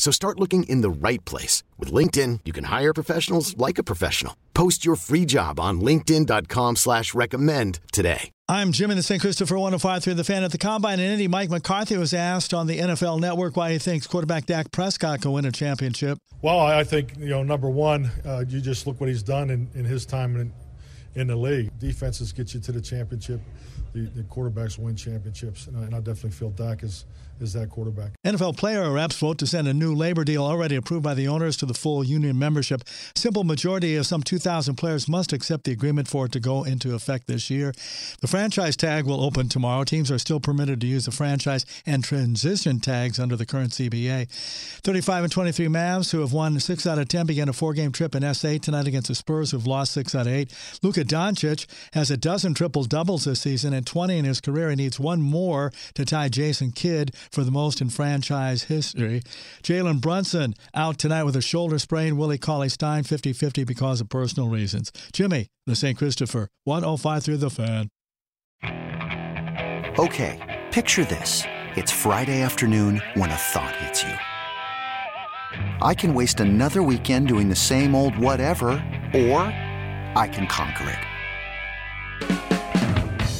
So start looking in the right place. With LinkedIn, you can hire professionals like a professional. Post your free job on linkedin.com slash recommend today. I'm Jim in the St. Christopher 105 The Fan at the Combine in Indy. Mike McCarthy was asked on the NFL Network why he thinks quarterback Dak Prescott can win a championship. Well, I think, you know, number one, uh, you just look what he's done in, in his time in, in the league. Defenses get you to the championship. The, the quarterbacks win championships, and I, and I definitely feel Dak is – is that quarterback. NFL player reps vote to send a new labor deal already approved by the owners to the full union membership. Simple majority of some 2,000 players must accept the agreement for it to go into effect this year. The franchise tag will open tomorrow. Teams are still permitted to use the franchise and transition tags under the current CBA. 35 and 23 Mavs, who have won 6 out of 10, begin a four game trip in SA tonight against the Spurs, who've lost 6 out of 8. Luka Doncic has a dozen triple doubles this season and 20 in his career. He needs one more to tie Jason Kidd for the most in franchise history. Jalen Brunson out tonight with a shoulder sprain. Willie Cauley Stein 50 50 because of personal reasons. Jimmy, the St. Christopher, 105 through the fan. Okay, picture this. It's Friday afternoon when a thought hits you. I can waste another weekend doing the same old whatever, or I can conquer it.